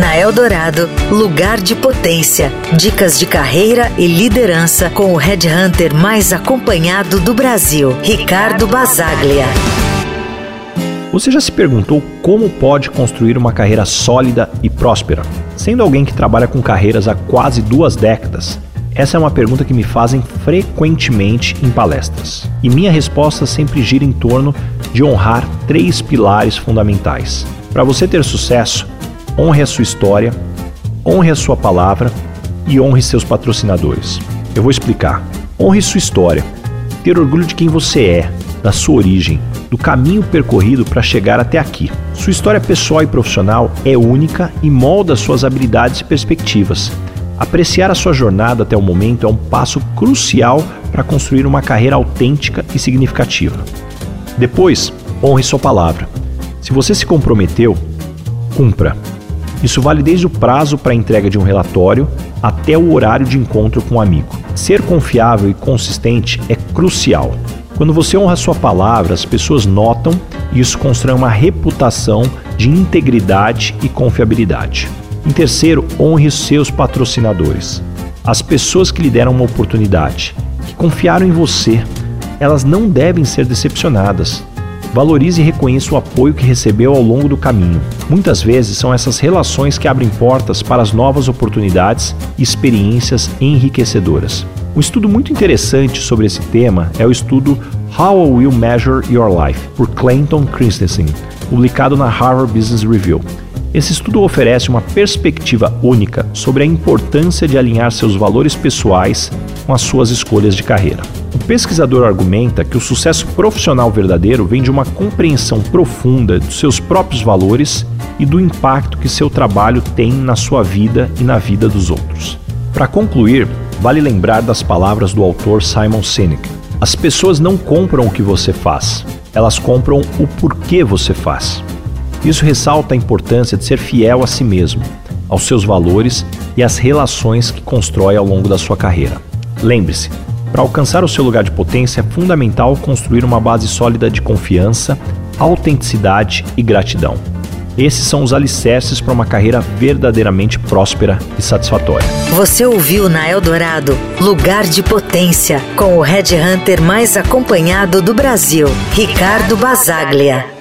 Na Eldorado, lugar de potência. Dicas de carreira e liderança com o headhunter mais acompanhado do Brasil, Ricardo Basaglia. Você já se perguntou como pode construir uma carreira sólida e próspera? Sendo alguém que trabalha com carreiras há quase duas décadas, essa é uma pergunta que me fazem frequentemente em palestras. E minha resposta sempre gira em torno de honrar três pilares fundamentais. Para você ter sucesso, honre a sua história, honre a sua palavra e honre seus patrocinadores. Eu vou explicar. Honre sua história. Ter orgulho de quem você é, da sua origem, do caminho percorrido para chegar até aqui. Sua história pessoal e profissional é única e molda suas habilidades e perspectivas. Apreciar a sua jornada até o momento é um passo crucial para construir uma carreira autêntica e significativa. Depois, honre sua palavra. Se você se comprometeu, cumpra. Isso vale desde o prazo para a entrega de um relatório até o horário de encontro com um amigo. Ser confiável e consistente é crucial. Quando você honra sua palavra, as pessoas notam e isso constrói uma reputação de integridade e confiabilidade. Em terceiro, honre seus patrocinadores. As pessoas que lhe deram uma oportunidade, que confiaram em você, elas não devem ser decepcionadas. Valorize e reconheça o apoio que recebeu ao longo do caminho. Muitas vezes são essas relações que abrem portas para as novas oportunidades e experiências enriquecedoras. Um estudo muito interessante sobre esse tema é o estudo How I Will Measure Your Life, por Clayton Christensen, publicado na Harvard Business Review. Esse estudo oferece uma perspectiva única sobre a importância de alinhar seus valores pessoais com as suas escolhas de carreira. O pesquisador argumenta que o sucesso profissional verdadeiro vem de uma compreensão profunda dos seus próprios valores e do impacto que seu trabalho tem na sua vida e na vida dos outros. Para concluir, vale lembrar das palavras do autor Simon Sinek. As pessoas não compram o que você faz, elas compram o porquê você faz. Isso ressalta a importância de ser fiel a si mesmo, aos seus valores e às relações que constrói ao longo da sua carreira. Lembre-se, para alcançar o seu lugar de potência é fundamental construir uma base sólida de confiança, autenticidade e gratidão. Esses são os alicerces para uma carreira verdadeiramente próspera e satisfatória. Você ouviu na Eldorado Lugar de Potência, com o Red Hunter mais acompanhado do Brasil, Ricardo Basaglia.